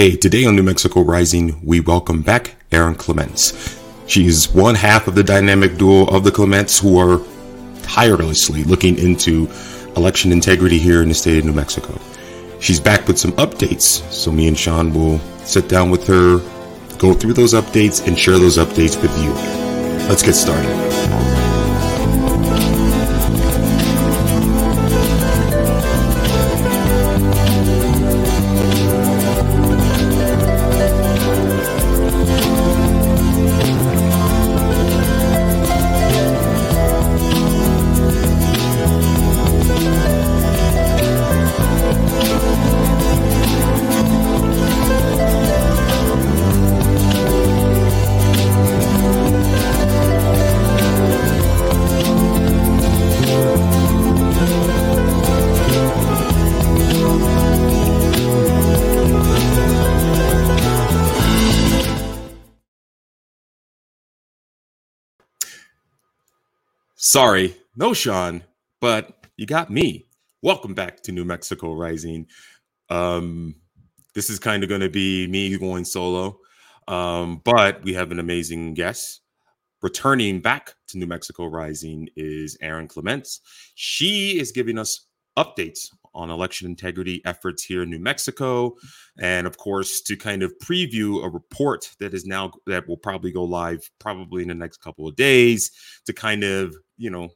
Hey, today on New Mexico Rising, we welcome back Erin Clements. She's one half of the dynamic duo of the Clements who are tirelessly looking into election integrity here in the state of New Mexico. She's back with some updates, so me and Sean will sit down with her, go through those updates, and share those updates with you. Let's get started. Sorry, no Sean, but you got me. Welcome back to New Mexico Rising. Um, this is kind of going to be me going solo, um, but we have an amazing guest. Returning back to New Mexico Rising is Erin Clements. She is giving us updates on election integrity efforts here in New Mexico. And of course, to kind of preview a report that is now that will probably go live probably in the next couple of days to kind of, you know,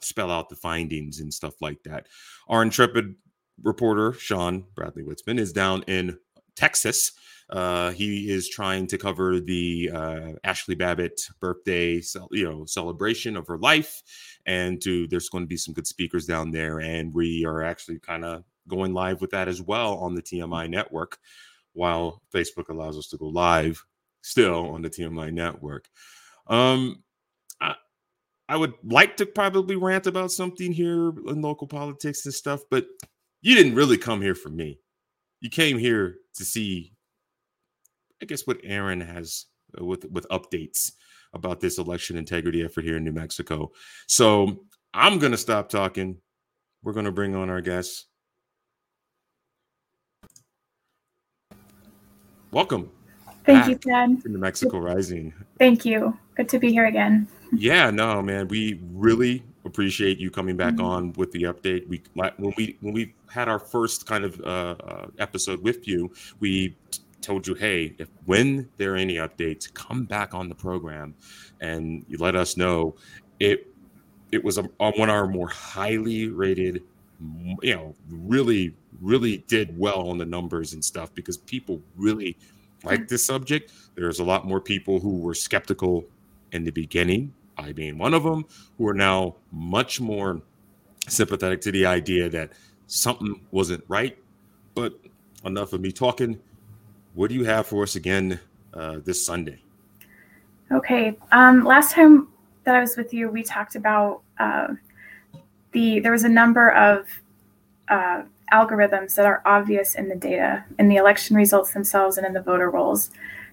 spell out the findings and stuff like that. Our intrepid reporter, Sean Bradley Witzman, is down in Texas. Uh, he is trying to cover the uh, Ashli Babbitt birthday, you know, celebration of her life, and to there's going to be some good speakers down there, and we are actually kind of going live with that as well on the TMI network, while Facebook allows us to go live still on the TMI network. Um, I would like to probably rant about something here in local politics and stuff, but you didn't really come here for me. You came here to see I guess what Erin has uh, with with updates about this election integrity effort here in New Mexico. So I'm gonna stop talking. We're gonna bring on our guests. Welcome. Thank you. To New Mexico Rising. Thank you. Good to be here again. Yeah, no, man. We really appreciate you coming back mm-hmm. on with the update. We when we when we had our first kind of uh, uh, episode with you, we told you, hey, if when there are any updates, come back on the program and you let us know. It it was a, one of our more highly rated, you know, really really did well on the numbers and stuff because people really like this subject. There's a lot more people who were skeptical in the beginning, I being one of them, who are now much more sympathetic to the idea that something wasn't right. But enough of me talking. What do you have for us again uh, this Sunday? Okay. Um, last time that I was with you, we talked about uh, the there was a number of uh, algorithms that are obvious in the data, in the election results themselves, and in the voter rolls.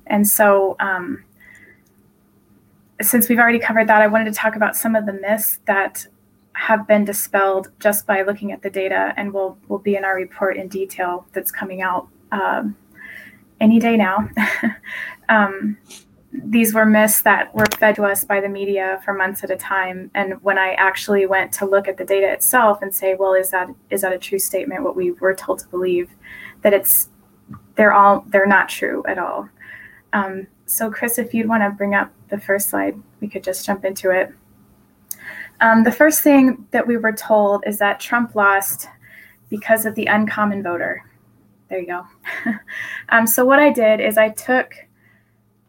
And so, um, since we've already covered that, I wanted to talk about some of the myths that have been dispelled just by looking at the data, and will will be in our report in detail that's coming out um, any day now. um, these were myths that were fed to us by the media for months at a time. And when I actually went to look at the data itself and say, well, is that is that a true statement? What we were told to believe that it's they're all they're not true at all. Um, so, Chris, if you'd want to bring up the first slide, we could just jump into it. Um, the first thing that we were told is that Trump lost because of the uncommon voter. There you go. um, so what I did is I took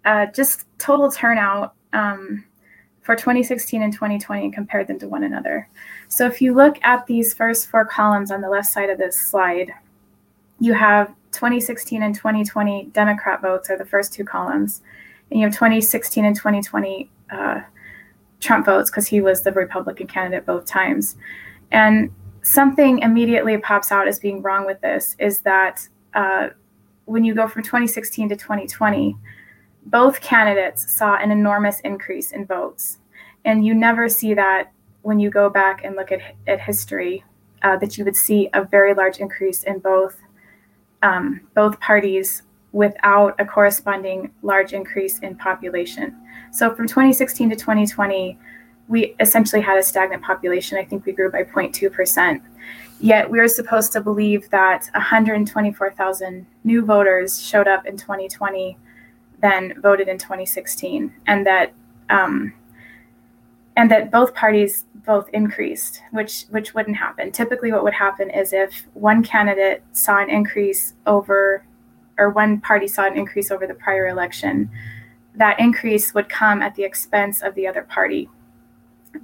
uh, just total turnout um, for 2016 and 2020 and compared them to one another. So if you look at these first four columns on the left side of this slide, you have 2016 and 2020 Democrat votes are the first two columns, and you have 2016 and 2020 uh, Trump votes because he was the Republican candidate both times. And something immediately pops out as being wrong with this is that uh, when you go from 2016 to 2020, both candidates saw an enormous increase in votes. And you never see that when you go back and look at, at history, uh, that you would see a very large increase in both um, both parties without a corresponding large increase in population. So from 2016 to 2020, we essentially had a stagnant population. I think we grew by 0.2%. Yet we were supposed to believe that 124,000 new voters showed up in 2020, then voted in 2016, and that um, and that both parties both increased, which which wouldn't happen. Typically, what would happen is if one candidate saw an increase over, or one party saw an increase over the prior election, that increase would come at the expense of the other party.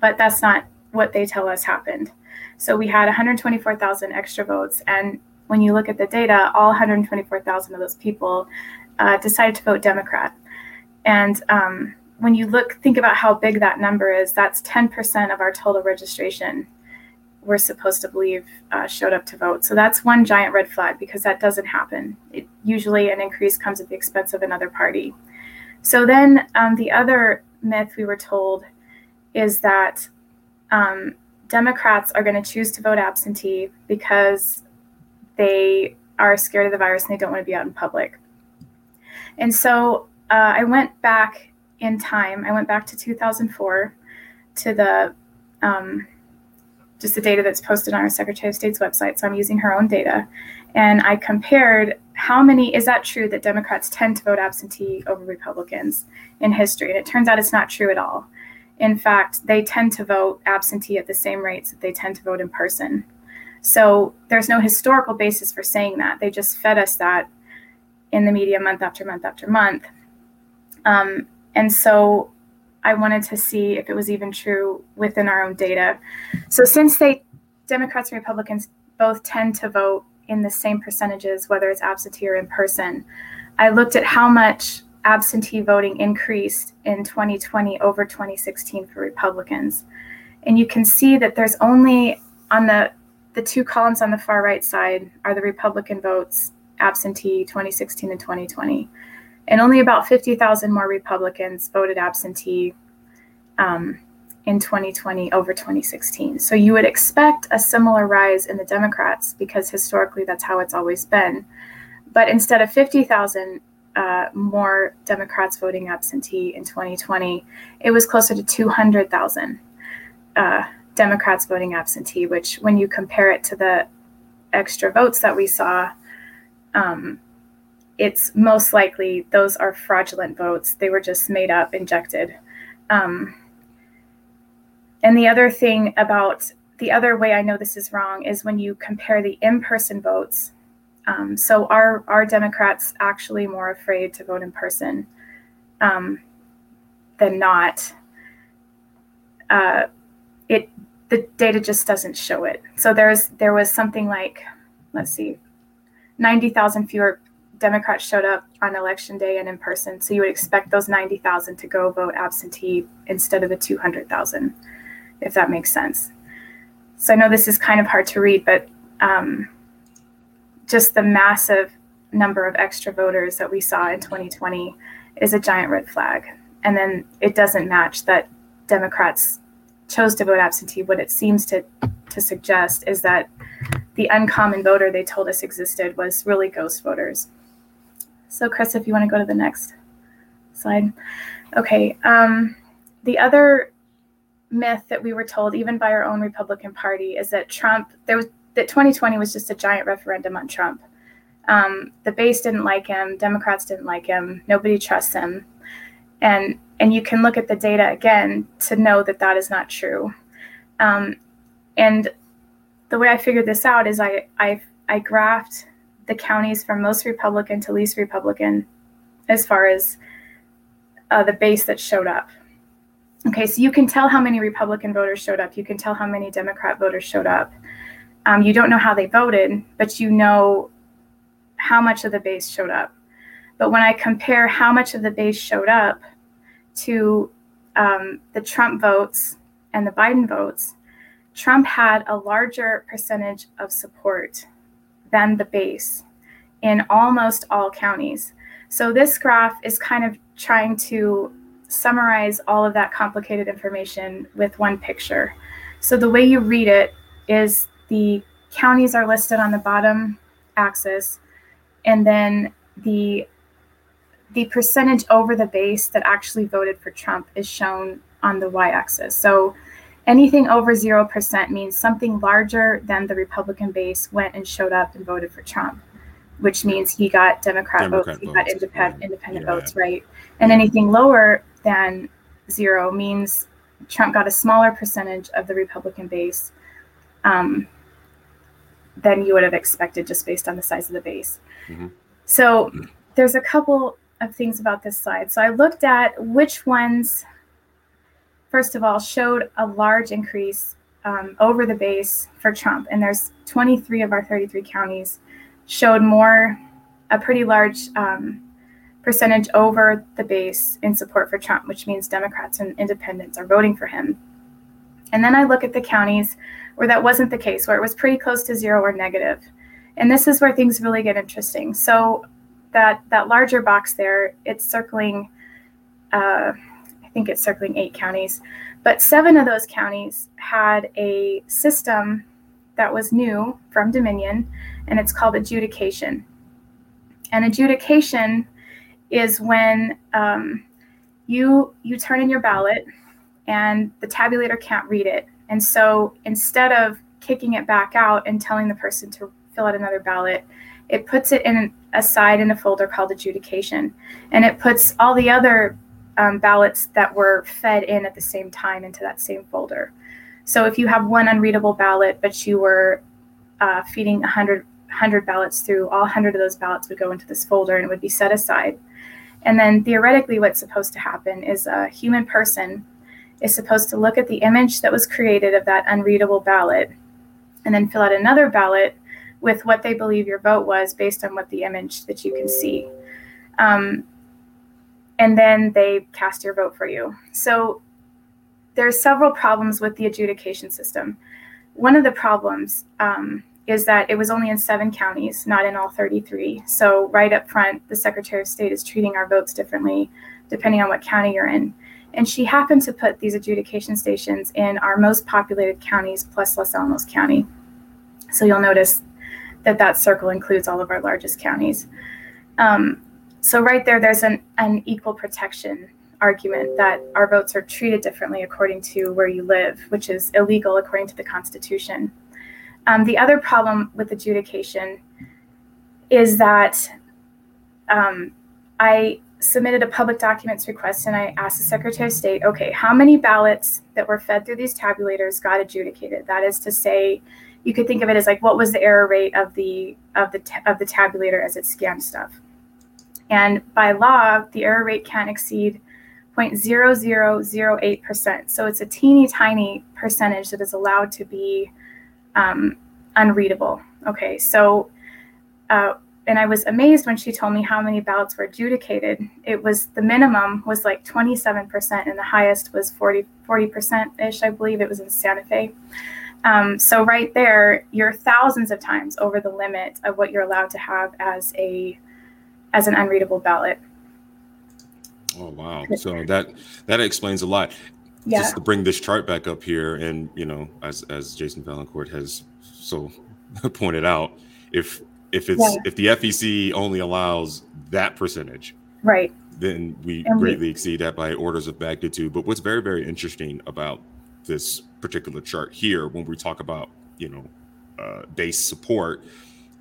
But that's not what they tell us happened. So we had 124,000 extra votes, and when you look at the data, all 124,000 of those people uh, decided to vote Democrat. And um, when you look, think about how big that number is. That's 10% of our total registration. We're supposed to believe uh, showed up to vote. So that's one giant red flag because that doesn't happen. It, usually, an increase comes at the expense of another party. So then, um, the other myth we were told is that um, Democrats are going to choose to vote absentee because they are scared of the virus and they don't want to be out in public. And so uh, I went back in time. I went back to 2004 to the um, just the data that's posted on our Secretary of State's website. So I'm using her own data. And I compared how many, is that true that Democrats tend to vote absentee over Republicans in history? And it turns out it's not true at all. In fact, they tend to vote absentee at the same rates that they tend to vote in person. So there's no historical basis for saying that. They just fed us that in the media month after month after month. Um, and so I wanted to see if it was even true within our own data. So since they Democrats and Republicans both tend to vote in the same percentages, whether it's absentee or in person, I looked at how much absentee voting increased in 2020 over 2016 for Republicans. And you can see that there's only on the the two columns on the far right side are the Republican votes absentee 2016 and 2020 and only about 50,000 more Republicans voted absentee um, in 2020 over 2016. So you would expect a similar rise in the Democrats because historically that's how it's always been. But instead of 50,000 uh, more Democrats voting absentee in 2020, it was closer to 200,000 uh, Democrats voting absentee, which when you compare it to the extra votes that we saw, um, it's most likely those are fraudulent votes. They were just made up, injected. Um, and the other thing about the other way I know this is wrong is when you compare the in-person votes. Um, so are are Democrats actually more afraid to vote in person um, than not? Uh, it the data just doesn't show it. So there's there was something like, let's see, ninety thousand fewer Democrats showed up on election day and in person. So you would expect those 90,000 to go vote absentee instead of the 200,000, if that makes sense. So I know this is kind of hard to read, but um, just the massive number of extra voters that we saw in 2020 is a giant red flag. And then it doesn't match that Democrats chose to vote absentee. What it seems to, to suggest is that the uncommon voter they told us existed was really ghost voters. So, Chris, if you want to go to the next slide. Okay. Um, the other myth that we were told, even by our own Republican Party, is that Trump, there was that 2020 was just a giant referendum on Trump. Um, the base didn't like him. Democrats didn't like him. Nobody trusts him. And and you can look at the data again to know that that is not true. Um, and the way I figured this out is I I I graphed the counties from most Republican to least Republican as far as uh, the base that showed up. Okay, so you can tell how many Republican voters showed up. You can tell how many Democrat voters showed up. Um, you don't know how they voted, but you know how much of the base showed up. But when I compare how much of the base showed up to um, the Trump votes and the Biden votes, Trump had a larger percentage of support than the base in almost all counties. So this graph is kind of trying to summarize all of that complicated information with one picture. So the way you read it is the counties are listed on the bottom axis, and then the the percentage over the base that actually voted for Trump is shown on the y axis. So anything over 0% means something larger than the Republican base went and showed up and voted for Trump, which means he got Democrat, Democrat votes, he got independent, independent yeah. votes, right? And anything lower than zero means Trump got a smaller percentage of the Republican base um, than you would have expected just based on the size of the base. Mm-hmm. So there's a couple of things about this slide. So I looked at which ones, first of all, showed a large increase um, over the base for Trump. And there's 23 of our 33 counties showed more, a pretty large um, percentage over the base in support for Trump, which means Democrats and independents are voting for him. And then I look at the counties where that wasn't the case, where it was pretty close to zero or negative. And this is where things really get interesting. So that that larger box there, it's circling. Uh, think it's circling eight counties, but seven of those counties had a system that was new from Dominion, and it's called adjudication. And adjudication is when um, you you turn in your ballot and the tabulator can't read it. And so instead of kicking it back out and telling the person to fill out another ballot, it puts it in a side in a folder called adjudication, and it puts all the other um, ballots that were fed in at the same time into that same folder. So if you have one unreadable ballot, but you were uh, feeding 100, 100 ballots through, all 100 of those ballots would go into this folder and it would be set aside. And then theoretically, what's supposed to happen is a human person is supposed to look at the image that was created of that unreadable ballot and then fill out another ballot with what they believe your vote was based on what the image that you can see. Um, and then they cast your vote for you. So there's several problems with the adjudication system. One of the problems um, is that it was only in seven counties, not in all 33. So, right up front, the Secretary of State is treating our votes differently depending on what county you're in. And she happened to put these adjudication stations in our most populated counties plus Los Alamos County. So, you'll notice that that circle includes all of our largest counties. Um, so, right there, there's an, an equal protection argument that our votes are treated differently according to where you live, which is illegal according to the Constitution. Um, the other problem with adjudication is that um, I submitted a public documents request and I asked the Secretary of State, okay, how many ballots that were fed through these tabulators got adjudicated? That is to say, you could think of it as like what was the error rate of the of the of the tabulator as it scanned stuff. And by law, the error rate can't exceed 0.0008%. So it's a teeny tiny percentage that is allowed to be um, unreadable. Okay, so, uh, and I was amazed when she told me how many ballots were adjudicated. It was the minimum was like 27%, and the highest was 40, 40% ish, I believe it was in Santa Fe. Um, so right there, you're thousands of times over the limit of what you're allowed to have as a as an unreadable ballot. Oh wow! So that that explains a lot yeah. just to bring this chart back up here, and you know, as as Jason Vaillancourt has so pointed out, if if it's yeah. if the FEC only allows that percentage, right, then we and greatly we, exceed that by orders of magnitude. But what's very very interesting about this particular chart here, when we talk about you know uh, base support,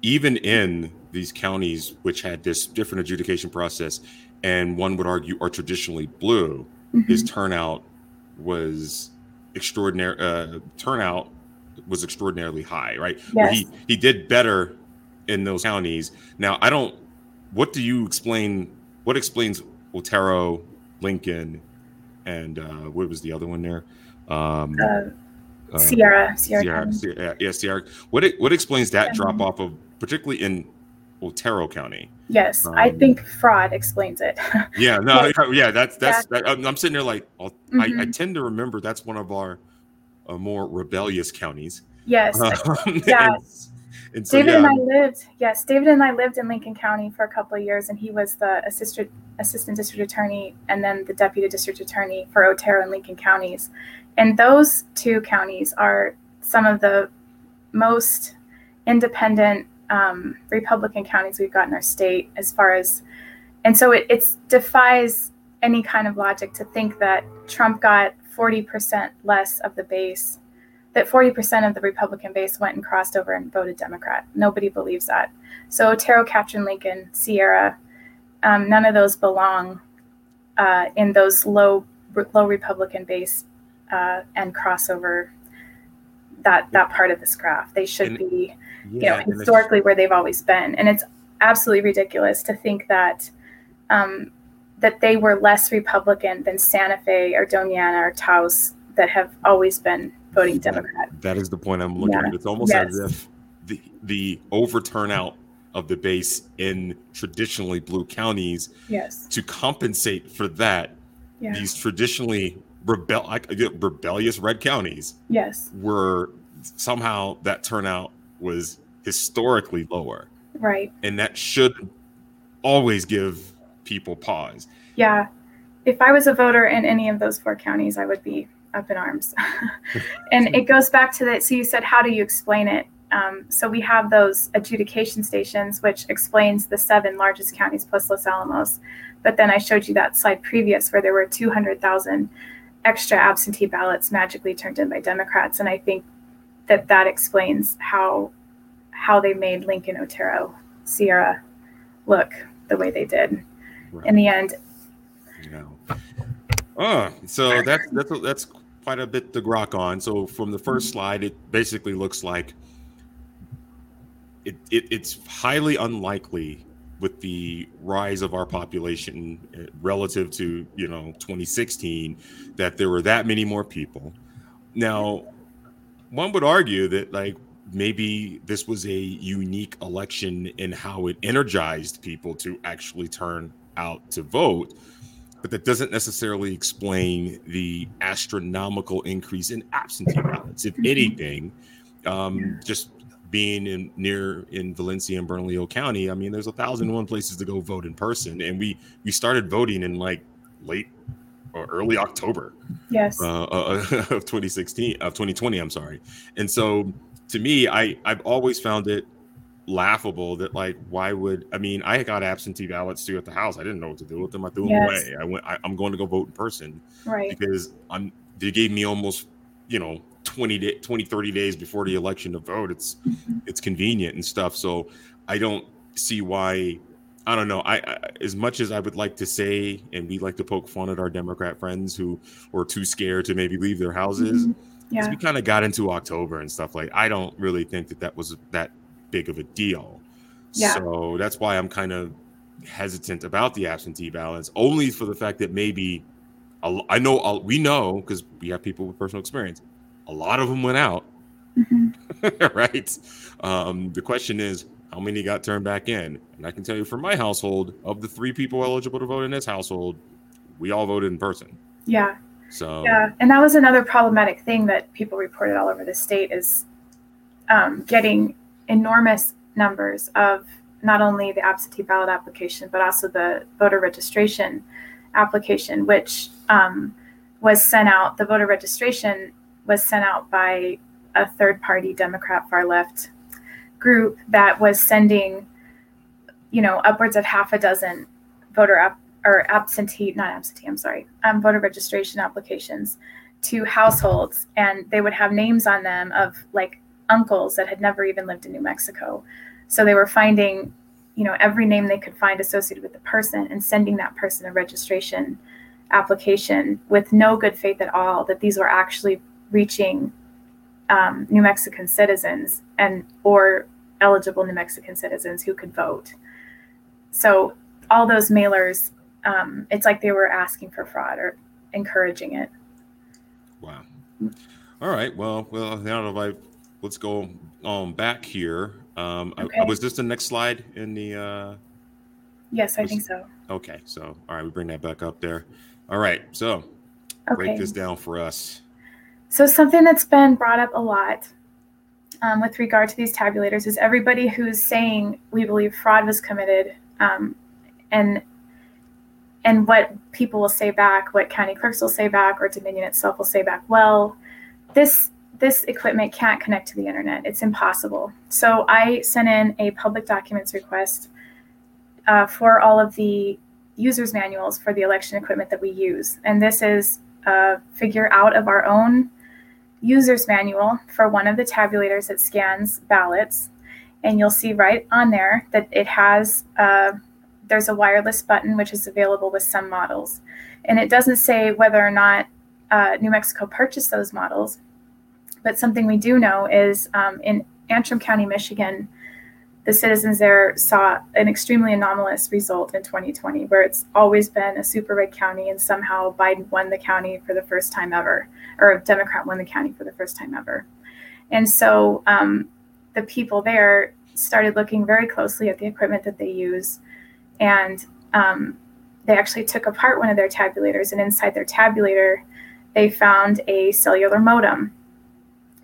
even in these counties which had this different adjudication process, and one would argue are traditionally blue, mm-hmm. his turnout was extraordinary. Uh, turnout was extraordinarily high, right? Yes. He he did better in those counties. Now I don't. What do you explain? What explains Otero, Lincoln, and uh, what was the other one there? Um, uh, uh, Sierra, Sierra, Sierra, yeah, Sierra. What what explains that drop off of, particularly in Otero County? Yes, um, I think fraud explains it. yeah, no, yeah, that's that's. That, I'm sitting there like mm-hmm. I, I, mm-hmm. tend to remember that's one of our uh, more rebellious counties. Yes, um, yeah. And, so, David yeah. and I lived. Yes, David and I lived in Lincoln County for a couple of years, and he was the assistant assistant district attorney and then the deputy district attorney for Otero and Lincoln counties. And those two counties are some of the most independent um, Republican counties we've got in our state as far as and so it it's defies any kind of logic to think that Trump got 40% less of the base, that 40% of the Republican base went and crossed over and voted Democrat. Nobody believes that. So Otero, Catron Lincoln, Sierra, um, none of those belong uh, in those low low Republican base uh, and crossover that that part of this graph. They should be, yeah, you know, historically where they've always been, and it's absolutely ridiculous to think that um, that they were less Republican than Santa Fe or Doña Ana or Taos that have always been voting Democrat. that is the point I'm looking yeah. at. It's almost yes. as if the the over turnout of the base in traditionally blue counties yes. to compensate for that yeah. these traditionally rebel rebellious red counties yes were somehow that turnout was historically lower. Right. And that should always give people pause. Yeah. If i was a voter in any of those four counties i would be up in arms. And it goes back to that so you said how do you explain it? Um, so we have those adjudication stations, which explains the seven largest counties plus Los Alamos. But then I showed you that slide previous where there were 200,000 extra absentee ballots magically turned in by Democrats, and I think that that explains how how they made Lincoln, Otero, Sierra look the way they did right. in the end. No. Oh, so that's that's that's quite a bit to grok on. So from the first slide, it basically looks like it, it, it's highly unlikely with the rise of our population uh, relative to you know 2016 that there were that many more people now one would argue that like maybe this was a unique election in how it energized people to actually turn out to vote but that doesn't necessarily explain the astronomical increase in absentee ballots. If anything um, just being in near in Valencia and Bernalillo County, I mean, there's a thousand and one places to go vote in person, and we we started voting in like late or early October. Yes. Uh, uh, of 2016 of 2020. I'm sorry, and so to me, I I've always found it laughable that like why would I mean I got absentee ballots too at the house. I didn't know what to do with them. I threw yes. them away. I went. I, am going to go vote in person. Right. Because I'm. They gave me almost you know 20 day, 20 30 days before the election to vote it's mm-hmm. it's convenient and stuff so i don't see why i don't know I, I, as much as i would like to say and we like to poke fun at our democrat friends who were too scared to maybe leave their houses mm-hmm. yeah. we kind of got into october and stuff like i don't really think that that was that big of a deal yeah. so that's why i'm kind of hesitant about the absentee ballots only for the fact that maybe I know we know because we have people with personal experience a lot of them went out. Mm-hmm. right. Um, the question is, how many got turned back in? And I can tell you from my household, of the three people eligible to vote in this household, we all voted in person. Yeah. So yeah, and that was another problematic thing that people reported all over the state is um, getting enormous numbers of not only the absentee ballot application but also the voter registration application, which um, was sent out. The voter registration was sent out by a third party Democrat far left group that was sending, you know, upwards of half a dozen voter up or absentee, not absentee, I'm sorry, um, voter registration applications to households, and they would have names on them of like uncles that had never even lived in New Mexico. So they were finding, you know, every name they could find associated with the person and sending that person a registration application with no good faith at all that these were actually reaching um, New Mexican citizens and or eligible New Mexican citizens who could vote. So all those mailers, um, it's like they were asking for fraud or encouraging it. Wow. All right. Well, well, now if I let's go on back here. Um, okay. I, was this the next slide in the? Uh, yes, I was, think so. Okay. So, all right, we bring that back up there. All right. So, okay. break this down for us. So, something that's been brought up a lot um, with regard to these tabulators is everybody who's saying we believe fraud was committed, um, and and what people will say back, what county clerks will say back, or Dominion itself will say back. Well, this this equipment can't connect to the internet; it's impossible. So I sent in a public documents request uh, for all of the user's manuals for the election equipment that we use. And this is a figure out of our own user's manual for one of the tabulators that scans ballots. And you'll see right on there that it has, uh, there's a wireless button which is available with some models. And it doesn't say whether or not uh, New Mexico purchased those models. But something we do know is um, in Antrim County, Michigan, the citizens there saw an extremely anomalous result in 2020, where it's always been a super red county, and somehow Biden won the county for the first time ever, or a Democrat won the county for the first time ever. And so um, the people there started looking very closely at the equipment that they use, and um, they actually took apart one of their tabulators, and inside their tabulator, they found a cellular modem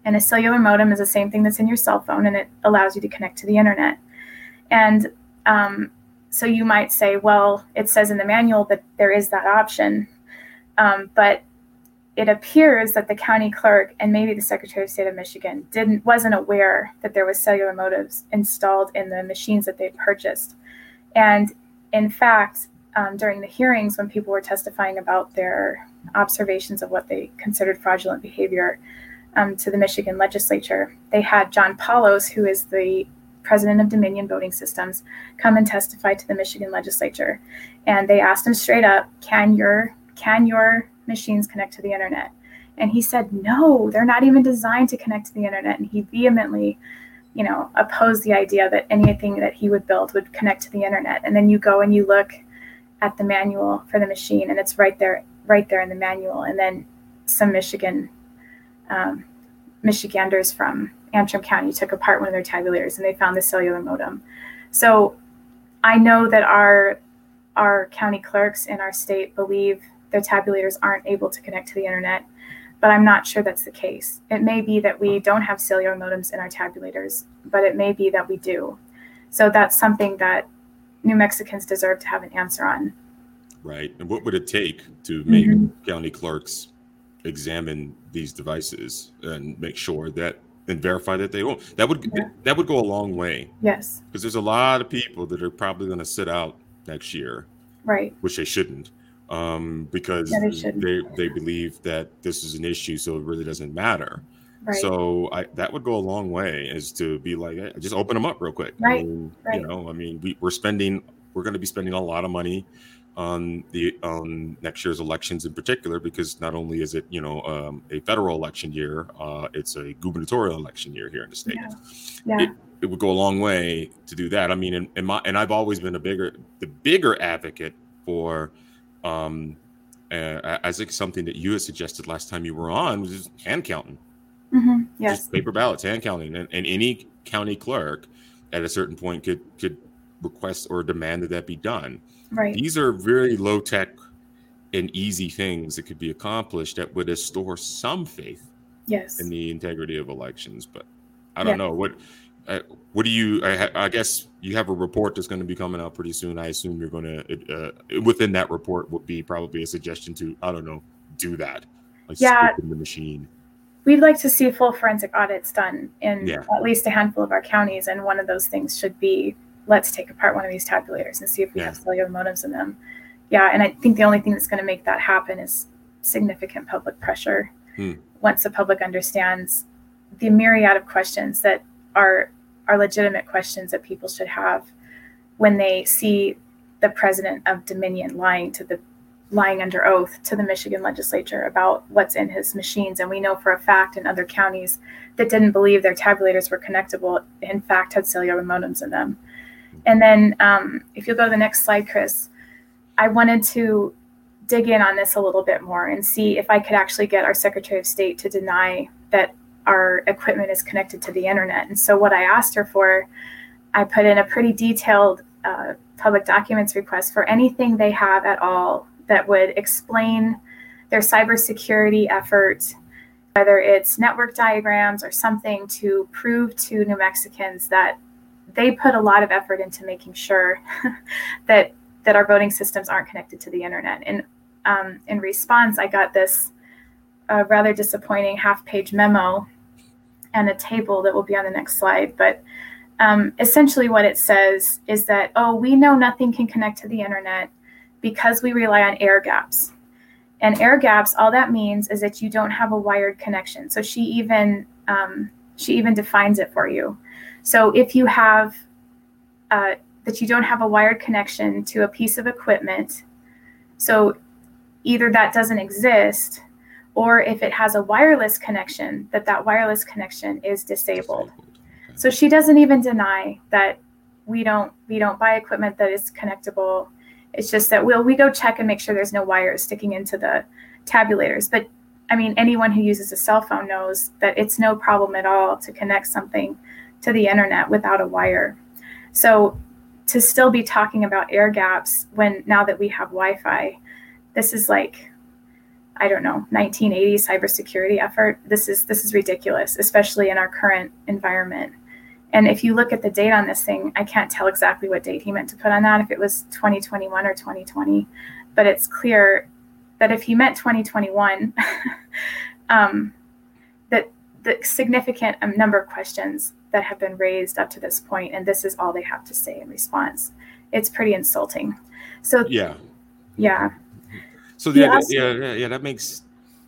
and a cellular modem is the same thing that's in your cell phone, and it allows you to connect to the internet. And um, so you might say, well, it says in the manual that there is that option, um, but it appears that the county clerk and maybe the Secretary of State of Michigan didn't wasn't aware that there was cellular modems installed in the machines that they purchased. And in fact, um, during the hearings, when people were testifying about their observations of what they considered fraudulent behavior, um, to the Michigan legislature. They had John Poulos, who is the president of Dominion Voting Systems, come and testify to the Michigan legislature. And they asked him straight up, "Can your can your machines connect to the internet?" And he said, "No, they're not even designed to connect to the internet." And he vehemently, you know, opposed the idea that anything that he would build would connect to the internet. And then you go and you look at the manual for the machine, and it's right there, right there in the manual. And then some Michigan um, Michiganders from Antrim County took apart one of their tabulators and they found the cellular modem. So I know that our our county clerks in our state believe their tabulators aren't able to connect to the internet, but I'm not sure that's the case. It may be that we don't have cellular modems in our tabulators, but it may be that we do. So that's something that New Mexicans deserve to have an answer on. Right. And what would it take to make mm-hmm. county clerks examine these devices and make sure that and verify that they own. That would yeah. that would go a long way. Yes. Because there's a lot of people that are probably going to sit out next year. Right. Which they shouldn't. Um, because yeah, they, they, they believe that this is an issue, so it really doesn't matter. Right. So I, that would go a long way, is to be like, hey, just open them up real quick. Right. I mean, right. You know, I mean, we, we're spending, we're going to be spending a lot of money on the on next year's elections in particular because not only is it you know um, a federal election year uh, it's a gubernatorial election year here in the state yeah. Yeah. It, it, would go a long way to do that i mean and, and my and i've always been a bigger the bigger advocate for um uh, something that you had suggested last time you were on was just hand counting mm-hmm. yes just paper ballots hand counting and, and any county clerk at a certain point could could request or demand that that be done Right. These are very low tech and easy things that could be accomplished that would restore some faith yes. in the integrity of elections. But I don't yeah. know what. Uh, what do you? I, I, guess you have a report that's going to be coming out pretty soon. I assume you're going to uh, within that report would be probably a suggestion to I don't know do that. Like yeah. In the machine. We'd like to see full forensic audits done in yeah. at least a handful of our counties, and one of those things should be let's take apart one of these tabulators and see if we yeah. have cellular modems in them. Yeah, and I think the only thing that's going to make that happen is significant public pressure. Hmm. Once the public understands the myriad of questions that are are legitimate questions that people should have when they see the president of Dominion lying to the lying under oath to the Michigan legislature about what's in his machines. And we know for a fact in other counties that didn't believe their tabulators were connectable, in fact, had cellular modems in them. And then um, if you'll go to the next slide, Chris, I wanted to dig in on this a little bit more and see if I could actually get our Secretary of State to deny that our equipment is connected to the internet. And so what I asked her for, I put in a pretty detailed uh, public documents request for anything they have at all that would explain their cybersecurity effort, whether it's network diagrams or something to prove to New Mexicans that they put a lot of effort into making sure that that our voting systems aren't connected to the internet. And um, in response, I got this uh, rather disappointing half-page memo and a table that will be on the next slide. But um, essentially, what it says is that oh, we know nothing can connect to the internet because we rely on air gaps. And air gaps, all that means is that you don't have a wired connection. So she even um, she even defines it for you. So if you have uh, that you don't have a wired connection to a piece of equipment, so either that doesn't exist, or if it has a wireless connection, that that wireless connection is disabled. So she doesn't even deny that we don't we don't buy equipment that is connectable. It's just that we'll we go check and make sure there's no wires sticking into the tabulators. But I mean, anyone who uses a cell phone knows that it's no problem at all to connect something to the internet without a wire. So to still be talking about air gaps when now that we have Wi-Fi, this is like I don't know, 1980s cybersecurity effort. This is this is ridiculous, especially in our current environment. And if you look at the date on this thing, I can't tell exactly what date he meant to put on that, if it was 2021 or 2020, but it's clear that if he meant 2021, um, that the significant um, number of questions that have been raised up to this point, and this is all they have to say in response. It's pretty insulting. So yeah, yeah. So yeah, yeah, yeah, yeah, that makes.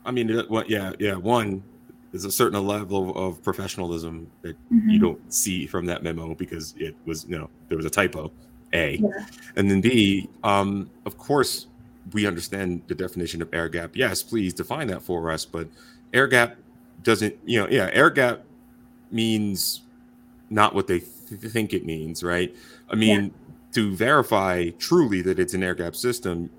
I mean, what? Yeah, yeah. One, there's a certain level of professionalism that mm-hmm. you don't see from that memo because it was, you know, there was a typo. A, yeah. and then B. Um, of course, we understand the definition of air gap. Yes, please define that for us. But air gap doesn't, you know, yeah, air gap means not what they th- think it means, right? I mean, yeah. to verify truly that it's an air gap system,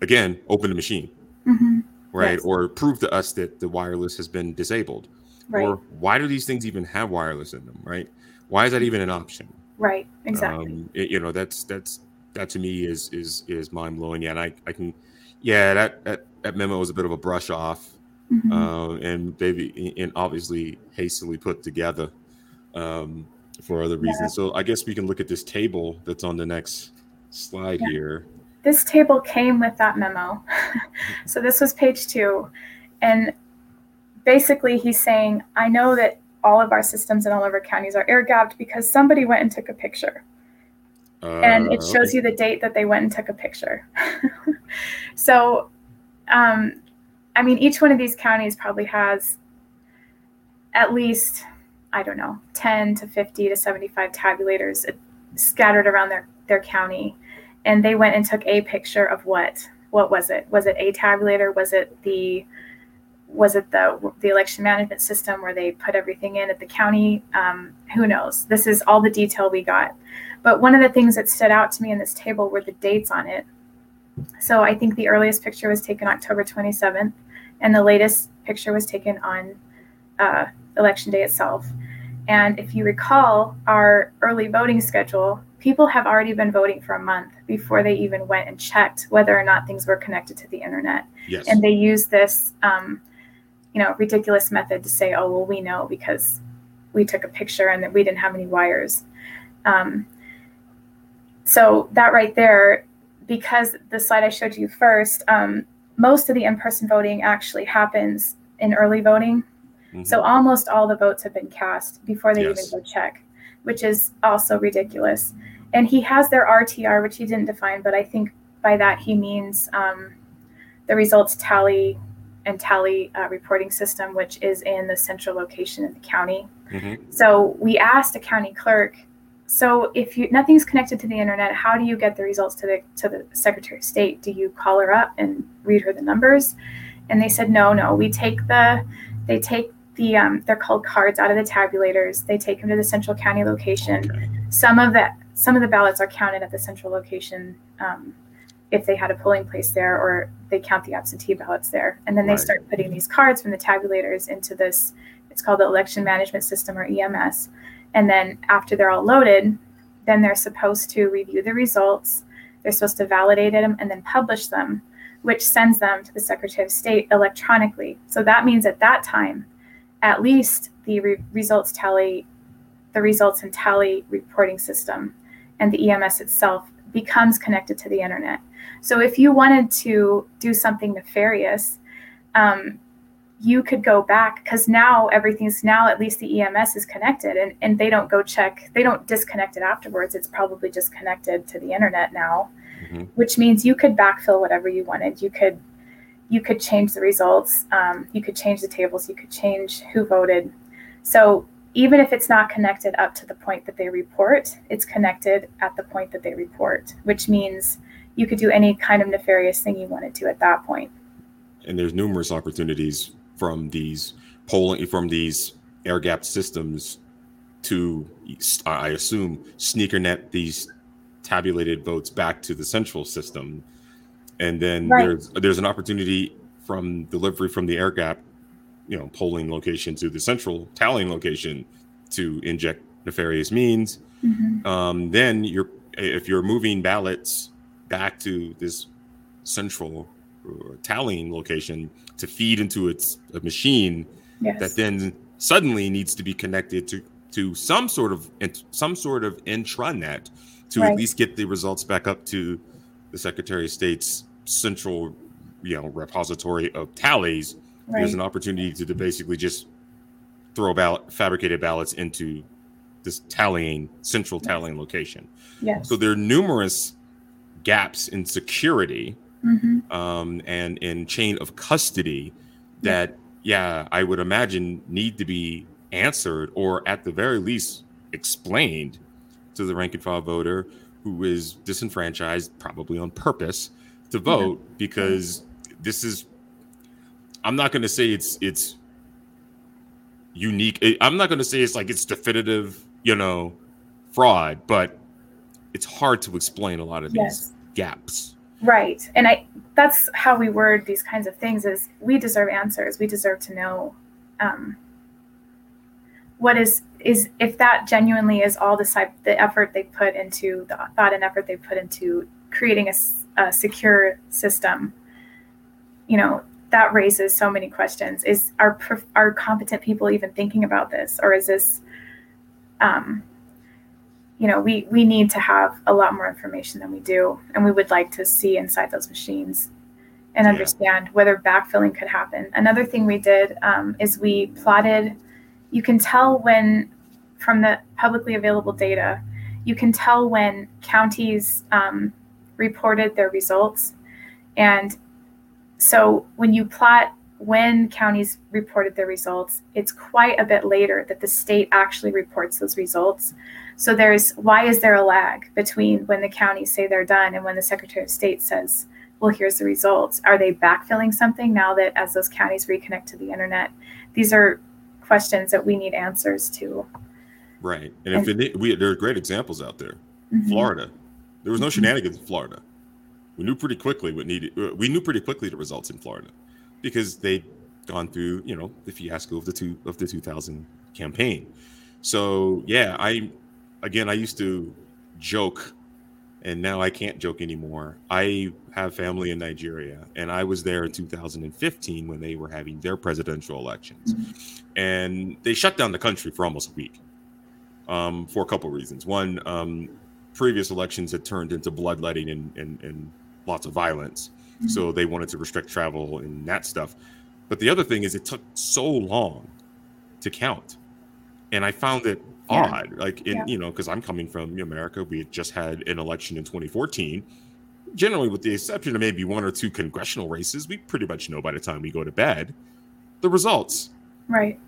again, open the machine, mm-hmm. right? Yes. Or prove to us that the wireless has been disabled. Right. Or why do these things even have wireless in them, right? Why is that even an option? Right. Exactly. Um, it, you know, that's that's that to me is is is mind blowing. Yeah, and I I can, yeah, that that that memo was a bit of a brush off, mm-hmm. uh, and maybe and obviously hastily put together. Um, for other reasons. Yeah. So I guess we can look at this table that's on the next slide yeah. here. This table came with that memo. so this was page two. And basically, he's saying, I know that all of our systems in all of our counties are air gapped because somebody went and took a picture. Uh, and it shows okay. you the date that they went and took a picture. so, um, I mean, each one of these counties probably has at least I don't know, 10 to 50 to 75 tabulators scattered around their, their county. And they went and took a picture of what? What was it? Was it a tabulator? Was it the was it the the election management system where they put everything in at the county? Um, who knows? This is all the detail we got. But one of the things that stood out to me in this table were the dates on it. So I think the earliest picture was taken October 27th, and the latest picture was taken on uh, election day itself. And if you recall our early voting schedule, people have already been voting for a month before they even went and checked whether or not things were connected to the internet. Yes. And they use this, um, you know, ridiculous method to say, "Oh, well, we know because we took a picture and that we didn't have any wires." Um, so that right there, because the slide I showed you first, um, most of the in-person voting actually happens in early voting Mm-hmm. So almost all the votes have been cast before they yes. even go check, which is also ridiculous. And he has their RTR, which he didn't define, but I think by that he means um, the results tally and tally uh, reporting system, which is in the central location of the county. Mm-hmm. So we asked a county clerk. So if you nothing's connected to the internet, how do you get the results to the to the Secretary of State? Do you call her up and read her the numbers? And they said no, no. We take the they take the um, they're called cards out of the tabulators. They take them to the central county location. Okay. Some of the some of the ballots are counted at the central location um, if they had a polling place there, or they count the absentee ballots there, and then they right. start putting these cards from the tabulators into this. It's called the election management system or EMS, and then after they're all loaded, then they're supposed to review the results. They're supposed to validate them and then publish them, which sends them to the Secretary of State electronically. So that means at that time, at least the re- results tally, the results and tally reporting system and the EMS itself becomes connected to the internet. So if you wanted to do something nefarious, um, you could go back because now everything's now at least the EMS is connected and, and they don't go check, they don't disconnect it afterwards. It's probably just connected to the internet now. mm-hmm. which means you could backfill whatever you wanted. You could you could change the results. Um, you could change the tables. You could change who voted. So even if it's not connected up to the point that they report, it's connected at the point that they report, which means you could do any kind of nefarious thing you wanted to at that point. And there's numerous opportunities from these polling from these air gapped systems to, I assume, sneaker net these tabulated votes back to the central system, and then right. there's there's an opportunity from delivery from the air gap, you know, polling location to the central tallying location to inject nefarious means. Mm-hmm. Um, then you're if you're moving ballots back to this central uh, tallying location to feed into its a machine yes. that then suddenly needs to be connected to to some sort of some sort of intranet to right. at least get the results back up to the Secretary of State's central, you know, repository of tallies. Right. There's an opportunity to, to basically just throw ballot fabricated ballots into this tallying central tallying location. Yes. So there are numerous gaps in security mm-hmm. um, and in chain of custody that, yeah. yeah, I would imagine need to be answered or at the very least explained to the rank and file voter who is disenfranchised probably on purpose to vote yeah. because this is i'm not going to say it's it's unique i'm not going to say it's like it's definitive you know fraud but it's hard to explain a lot of these yes. gaps right and i that's how we word these kinds of things is we deserve answers we deserve to know um, what is is if that genuinely is all the the effort they put into the thought and effort they put into creating a, a secure system. You know that raises so many questions. Is are are competent people even thinking about this or is this um you know we we need to have a lot more information than we do and we would like to see inside those machines and understand yeah. whether backfilling could happen. Another thing we did um, is we plotted you can tell when, from the publicly available data, you can tell when counties um, reported their results. And so when you plot when counties reported their results, it's quite a bit later that the state actually reports those results. So there's why is there a lag between when the counties say they're done and when the Secretary of State says, well, here's the results? Are they backfilling something now that as those counties reconnect to the internet? These are questions that we need answers to. Right, and, and if it, we there are great examples out there. Mm-hmm. Florida, there was no shenanigans in Florida. We knew pretty quickly what needed. Uh, we knew pretty quickly the results in Florida because they'd gone through, you know, the fiasco of the two of the 2000 campaign. So yeah, I again I used to joke and now I can't joke anymore. I have family in Nigeria, and I was there in 2015 when they were having their presidential elections, and they shut down the country for almost a week um, for a couple of reasons. One, um, previous elections had turned into bloodletting and, and, and lots of violence, mm-hmm. so they wanted to restrict travel and that stuff. But the other thing is, it took so long to count, and I found it yeah. odd. Like in yeah. you know, because I'm coming from America, we had just had an election in 2014. Generally, with the exception of maybe one or two congressional races, we pretty much know by the time we go to bed the results. Right.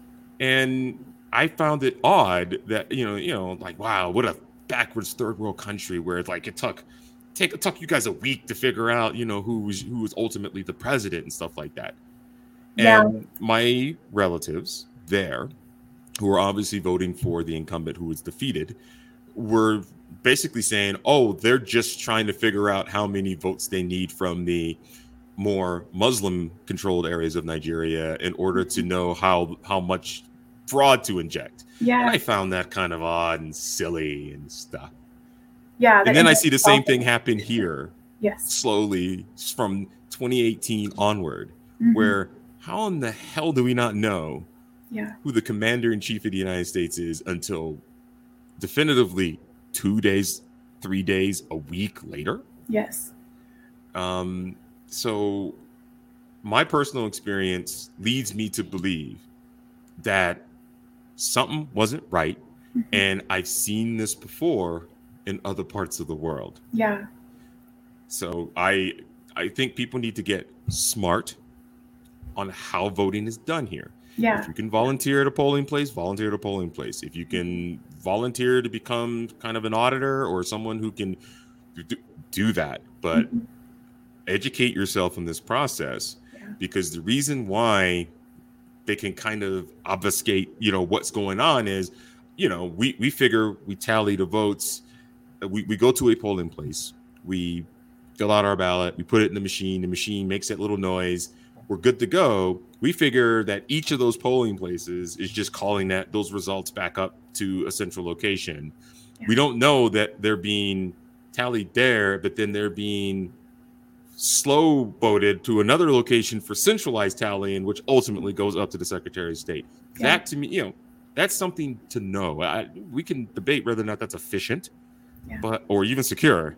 And I found it odd that you know, you know, like wow, what a backwards third world country where it's like it took take it took you guys a week to figure out, you know, who was who was ultimately the president and stuff like that. Yeah. And my relatives there who are obviously voting for the incumbent who was defeated, were basically saying, oh, they're just trying to figure out how many votes they need from the more Muslim controlled areas of Nigeria in order to mm-hmm. know how how much fraud to inject. Yeah. I found that kind of odd and silly and stuff. Yeah. And then I see the same thing happen here. Yes. Slowly from 2018 onward, mm-hmm. where how in the hell do we not know yeah. who the commander in chief of the United States is until definitively two days, three days, a week later. Yes. Um, so my personal experience leads me to believe that something wasn't right. Mm-hmm. And I've seen this before in other parts of the world. Yeah. So I I think people need to get smart on how voting is done here. Yeah. If you can volunteer at a polling place, volunteer at a polling place. If you can volunteer to become kind of an auditor or someone who can do, do that, but mm-hmm. educate yourself in this process yeah. because the reason why they can kind of obfuscate, you know, what's going on is, you know, we we figure we tally the votes, we, we go to a polling place, we fill out our ballot, we put it in the machine, the machine makes that little noise, we're good to go. We figure that each of those polling places is just calling that those results back up to a central location. Yeah. We don't know that they're being tallied there, but then they're being slow voted to another location for centralized tallying, which ultimately goes up to the Secretary of State. Yeah. That to me, you know, that's something to know. I, we can debate whether or not that's efficient, yeah. but or even secure,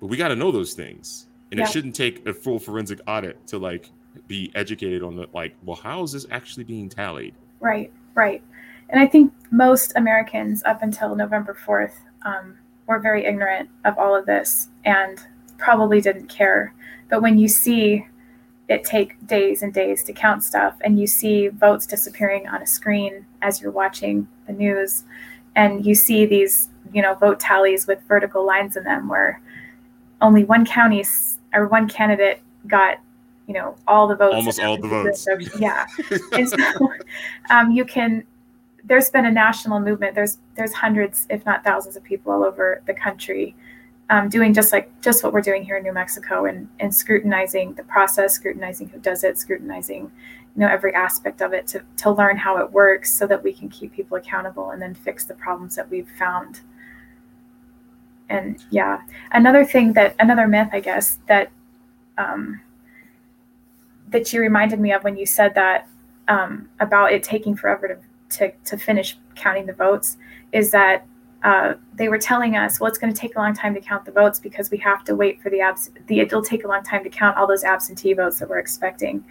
but we got to know those things, and yeah. it shouldn't take a full forensic audit to like be educated on the like, well, how is this actually being tallied? Right, right, and I think most Americans up until November fourth um, were very ignorant of all of this and probably didn't care. But when you see it take days and days to count stuff, and you see votes disappearing on a screen as you're watching the news, and you see these, you know, vote tallies with vertical lines in them where only one county or one candidate got, you know, all the votes. Almost all the votes. yeah. and so um, you can there's been a national movement. There's there's hundreds, if not thousands, of people all over the country um, doing just like just what we're doing here in New Mexico and and scrutinizing the process, scrutinizing who does it, scrutinizing you know every aspect of it to to learn how it works so that we can keep people accountable and then fix the problems that we've found. And yeah, another thing that another myth, I guess that um, that you reminded me of when you said that um, about it taking forever to to, to finish counting the votes is that uh, they were telling us, well, it's going to take a long time to count the votes because we have to wait for the abs. The it'll take a long time to count all those absentee votes that we're expecting.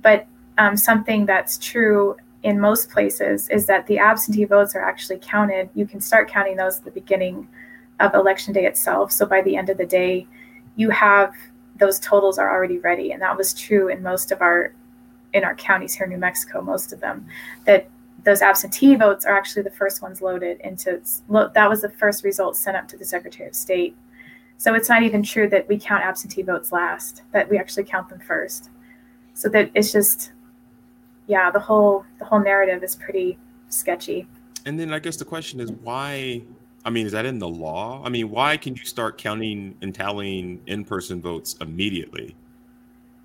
But um, something that's true in most places is that the absentee votes are actually counted. You can start counting those at the beginning of election day itself. So by the end of the day, you have those totals are already ready, and that was true in most of our in our counties here in New Mexico. Most of them that those absentee votes are actually the first ones loaded into that was the first result sent up to the secretary of state. So it's not even true that we count absentee votes last that we actually count them first. So that it's just yeah the whole the whole narrative is pretty sketchy. And then i guess the question is why i mean is that in the law? I mean why can you start counting and tallying in-person votes immediately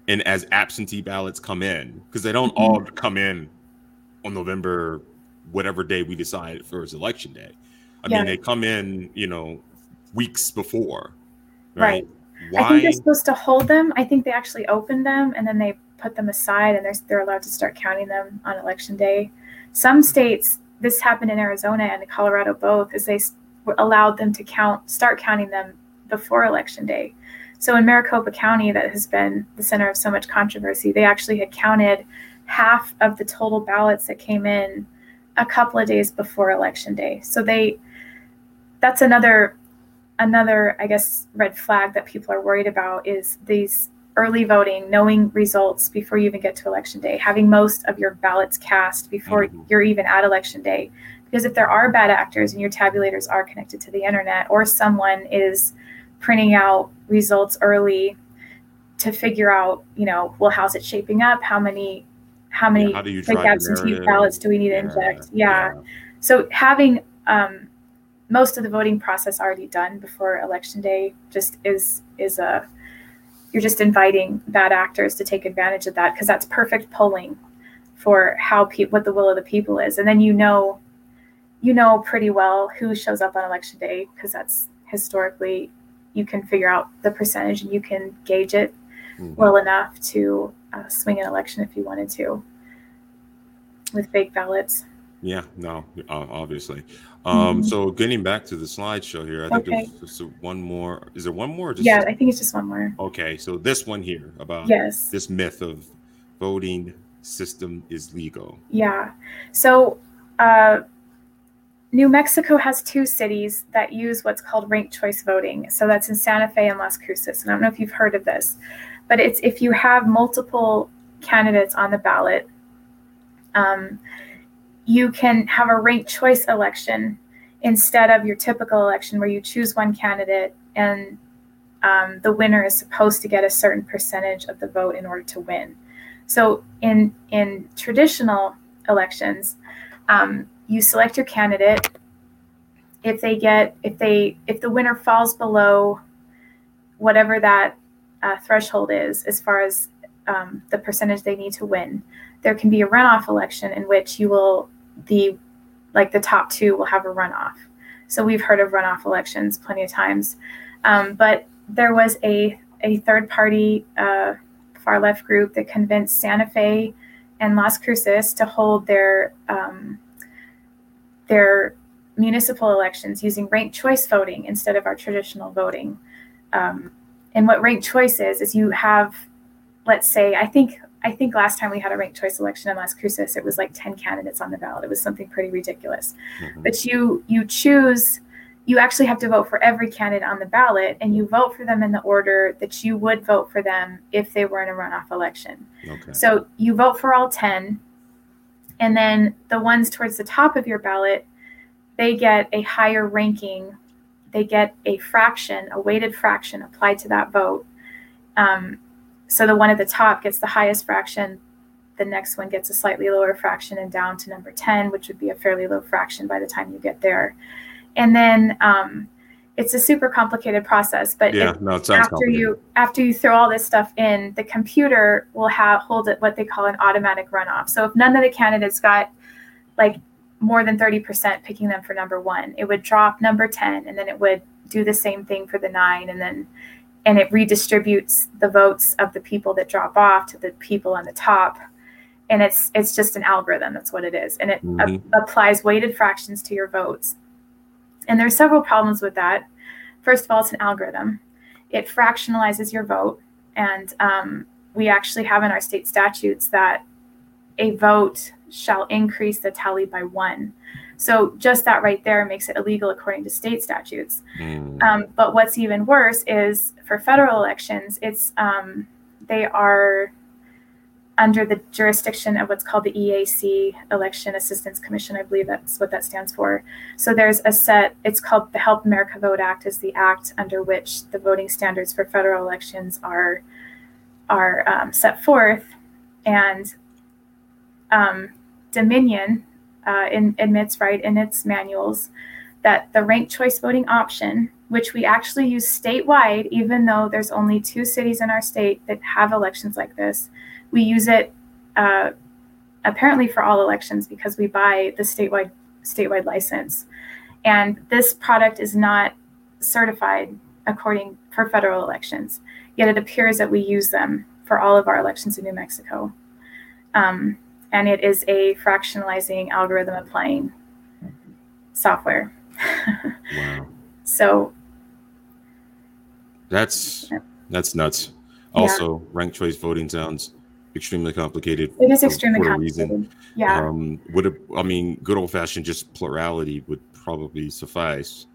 and as absentee ballots come in? Because they don't mm-hmm. all come in on November, whatever day we decide for his election day. I yeah. mean, they come in, you know, weeks before. Right. right. Why? I think they're supposed to hold them. I think they actually open them and then they put them aside and they're, they're allowed to start counting them on election day. Some states, this happened in Arizona and Colorado both, is they allowed them to count, start counting them before election day. So in Maricopa County, that has been the center of so much controversy, they actually had counted half of the total ballots that came in a couple of days before election day. So they that's another another I guess red flag that people are worried about is these early voting, knowing results before you even get to election day, having most of your ballots cast before mm-hmm. you're even at election day. Because if there are bad actors and your tabulators are connected to the internet or someone is printing out results early to figure out, you know, well, how's it shaping up? How many how many yeah, how do you like absentee ballots do we need to inject? Yeah. yeah. So having um, most of the voting process already done before election day just is is a you're just inviting bad actors to take advantage of that because that's perfect polling for how pe- what the will of the people is, and then you know you know pretty well who shows up on election day because that's historically you can figure out the percentage and you can gauge it mm-hmm. well enough to uh, swing an election if you wanted to with fake ballots. Yeah, no, obviously. Um, mm-hmm. So getting back to the slideshow here, I think there's just one more. Is there one more? yeah, I think it's just one more. Okay, so this one here about yes. this myth of voting system is legal. Yeah. So uh, New Mexico has two cities that use what's called ranked choice voting. So that's in Santa Fe and Las Cruces. And I don't know if you've heard of this, but it's if you have multiple candidates on the ballot, um, you can have a ranked choice election instead of your typical election where you choose one candidate and um, the winner is supposed to get a certain percentage of the vote in order to win. So in in traditional elections, um, you select your candidate. If they get if they if the winner falls below whatever that uh, threshold is, as far as um, the percentage they need to win, there can be a runoff election in which you will the like the top two will have a runoff. So we've heard of runoff elections plenty of times, um, but there was a a third party uh, far left group that convinced Santa Fe and Las Cruces to hold their um, their municipal elections using ranked choice voting instead of our traditional voting. Um, and what ranked choice is is you have, let's say, I think I think last time we had a ranked choice election in Las Cruces, it was like ten candidates on the ballot. It was something pretty ridiculous. Mm-hmm. But you you choose you actually have to vote for every candidate on the ballot and you vote for them in the order that you would vote for them if they were in a runoff election. Okay. So you vote for all 10 and then the ones towards the top of your ballot they get a higher ranking they get a fraction a weighted fraction applied to that vote um, so the one at the top gets the highest fraction the next one gets a slightly lower fraction and down to number 10 which would be a fairly low fraction by the time you get there and then um, it's a super complicated process. But yeah, it, no, it after you after you throw all this stuff in, the computer will have hold it what they call an automatic runoff. So if none of the candidates got like more than 30% picking them for number one, it would drop number 10 and then it would do the same thing for the nine and then and it redistributes the votes of the people that drop off to the people on the top and it's it's just an algorithm that's what it is and it mm-hmm. a- applies weighted fractions to your votes and there's several problems with that. First of all, it's an algorithm. It fractionalizes your vote, and um, we actually have in our state statutes that a vote shall increase the tally by one. So just that right there makes it illegal according to state statutes. Mm. Um, but what's even worse is for federal elections, it's um, they are under the jurisdiction of what's called the EAC, Election Assistance Commission. I believe that's what that stands for. So there's a set, it's called the Help America Vote Act, is the act under which the voting standards for federal elections are, are um, set forth. And um, Dominion uh, in, admits right in its manuals that the ranked choice voting option, which we actually use statewide, even though there's only two cities in our state that have elections like this, we use it uh, apparently for all elections because we buy the statewide statewide license, and this product is not certified according for federal elections. Yet it appears that we use them for all of our elections in New Mexico, um, and it is a fractionalizing algorithm applying software. wow. So that's that's nuts. Also, yeah. ranked choice voting sounds extremely complicated. It is extremely for, for complicated. Reason. Yeah. Um, would it, I mean, good old fashioned just plurality would probably suffice.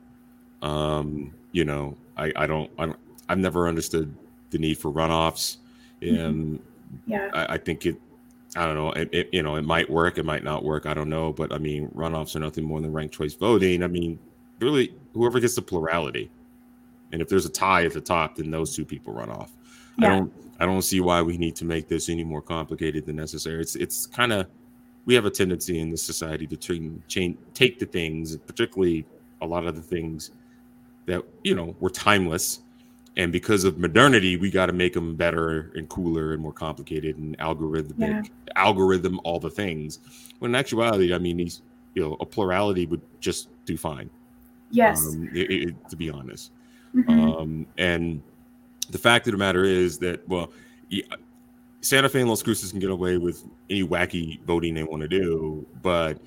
Um, you know, I, I don't, I don't, I've never understood the need for runoffs, mm-hmm. and mm-hmm. yeah, I, I, think it. I don't know. It, it, you know, it might work. It might not work. I don't know. But I mean, runoffs are nothing more than ranked choice voting. I mean, really, whoever gets the plurality, and if there's a tie at the top, then those two people run off. Yeah. I don't I don't see why we need to make this any more complicated than necessary. It's it's kind of we have a tendency in this society to change, take the things, particularly a lot of the things that you know were timeless, and because of modernity, we got to make them better and cooler and more complicated and algorithmic, yeah. algorithm all the things. When in actuality, I mean, these you know a plurality would just do fine. Yes, um, it, it, to be honest, mm-hmm. um, and the fact of the matter is that well, Santa Fe and los Cruces can get away with any wacky voting they want to do, but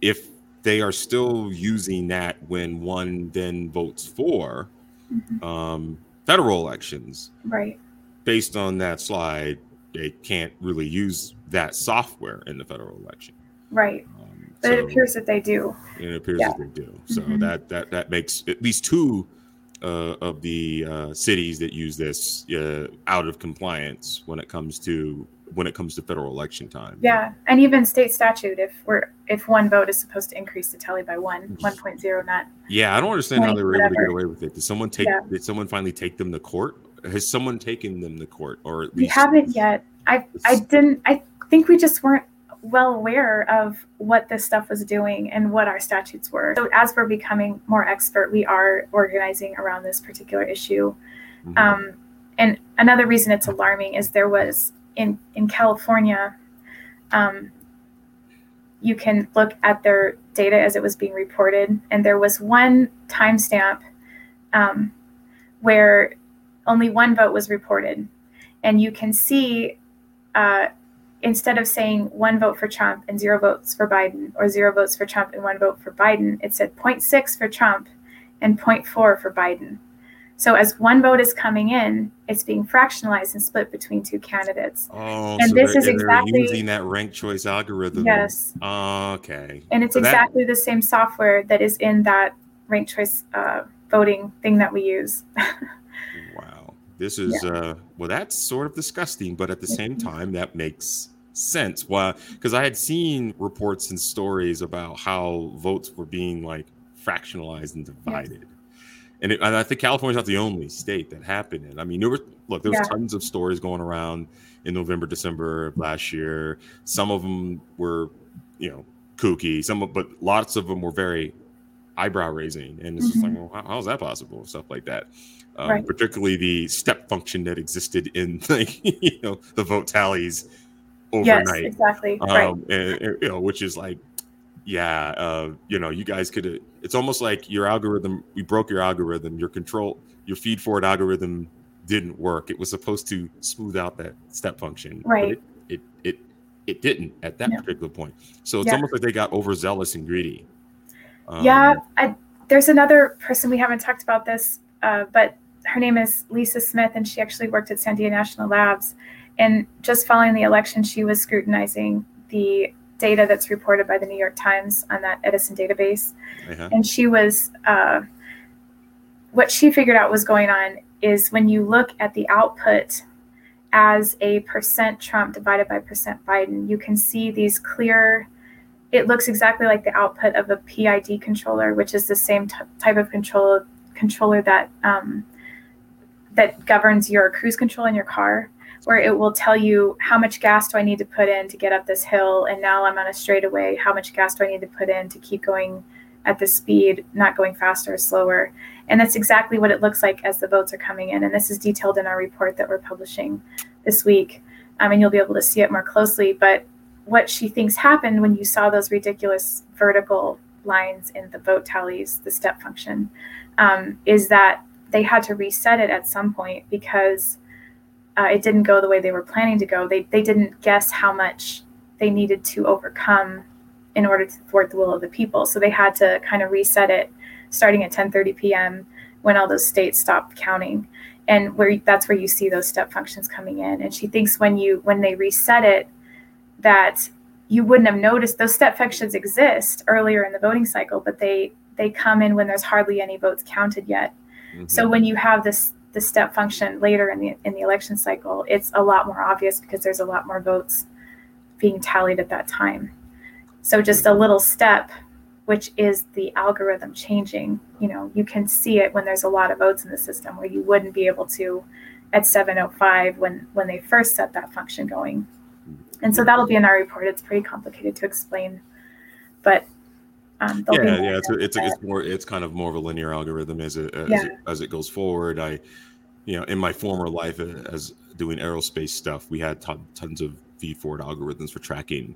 if they are still using that when one then votes for mm-hmm. um, federal elections, right? Based on that slide, they can't really use that software in the federal election, right? Um, But so, it appears that they do. It appears yeah. that they do. So mm-hmm. that that that makes at least two uh, of the uh, cities that use this uh, out of compliance when it comes to when it comes to federal election time. Yeah, and even state statute if we're if one vote is supposed to increase the tally by one, mm. one point zero, not. Yeah, I don't understand how they were able to get away with it. Did someone take? Yeah. Did someone finally take them to court? Has someone taken them to court, or at least we haven't yet? I I didn't. I think we just weren't well aware of what this stuff was doing and what our statutes were. So as we're becoming more expert, we are organizing around this particular issue. Mm-hmm. Um, and another reason it's alarming is there was in in California, um, you can look at their data as it was being reported, and there was one timestamp um, where only one vote was reported, and you can see. Uh, instead of saying one vote for Trump and zero votes for Biden, or zero votes for Trump and one vote for Biden, it said 0.6 for Trump and 0.4 for Biden. So as one vote is coming in, it's being fractionalized and split between two candidates. Oh, and so this is exactly using that ranked choice algorithm. Yes. Okay. And it's so exactly that, the same software that is in that ranked choice uh, voting thing that we use. wow, this is yeah. uh, well, that's sort of disgusting, but at the same mm-hmm. time, that makes sense. Why? Because I had seen reports and stories about how votes were being like fractionalized and divided. Yes and, it, and I think California's not the only state that happened. And I mean, there were look, there was yeah. tons of stories going around in November, December of last year. Some of them were, you know, kooky. Some, of, but lots of them were very eyebrow raising, and it's mm-hmm. just like, mm-hmm. well, how, how's that possible? Stuff like that. Um, right. Particularly the step function that existed in like you know the vote tallies overnight. Yes, exactly. Um, right. and, and, you know, which is like yeah, uh, you know, you guys could. It's almost like your algorithm. We broke your algorithm. Your control, your feed forward algorithm didn't work. It was supposed to smooth out that step function, right? It, it, it it didn't at that particular point. So it's yeah. almost like they got overzealous and greedy. Um, yeah, I, there's another person we haven't talked about this, uh, but her name is Lisa Smith, and she actually worked at Sandia National Labs. And just following the election, she was scrutinizing the data that's reported by the New York Times on that Edison database. Uh-huh. And she was, uh, what she figured out was going on is when you look at the output as a percent Trump divided by percent Biden, you can see these clear, it looks exactly like the output of a PID controller, which is the same t- type of control controller that um, that governs your cruise control in your car where it will tell you how much gas do I need to put in to get up this hill, and now I'm on a straightaway. How much gas do I need to put in to keep going at the speed, not going faster or slower? And that's exactly what it looks like as the boats are coming in. And this is detailed in our report that we're publishing this week. Um, and you'll be able to see it more closely. But what she thinks happened when you saw those ridiculous vertical lines in the boat tallies, the step function, um, is that they had to reset it at some point because uh, it didn't go the way they were planning to go. They they didn't guess how much they needed to overcome in order to thwart the will of the people. So they had to kind of reset it starting at 10:30 p.m. when all those states stopped counting, and where that's where you see those step functions coming in. And she thinks when you when they reset it, that you wouldn't have noticed those step functions exist earlier in the voting cycle, but they they come in when there's hardly any votes counted yet. Mm-hmm. So when you have this the step function later in the in the election cycle, it's a lot more obvious because there's a lot more votes being tallied at that time. So just a little step, which is the algorithm changing. You know, you can see it when there's a lot of votes in the system where you wouldn't be able to at 7:05 when when they first set that function going. And so that'll be in our report. It's pretty complicated to explain, but um, yeah, yeah, it's, it's, it's more it's kind of more of a linear algorithm as it as, yeah. it as it goes forward. I you know, in my former life uh, as doing aerospace stuff, we had ton, tons of feed forward algorithms for tracking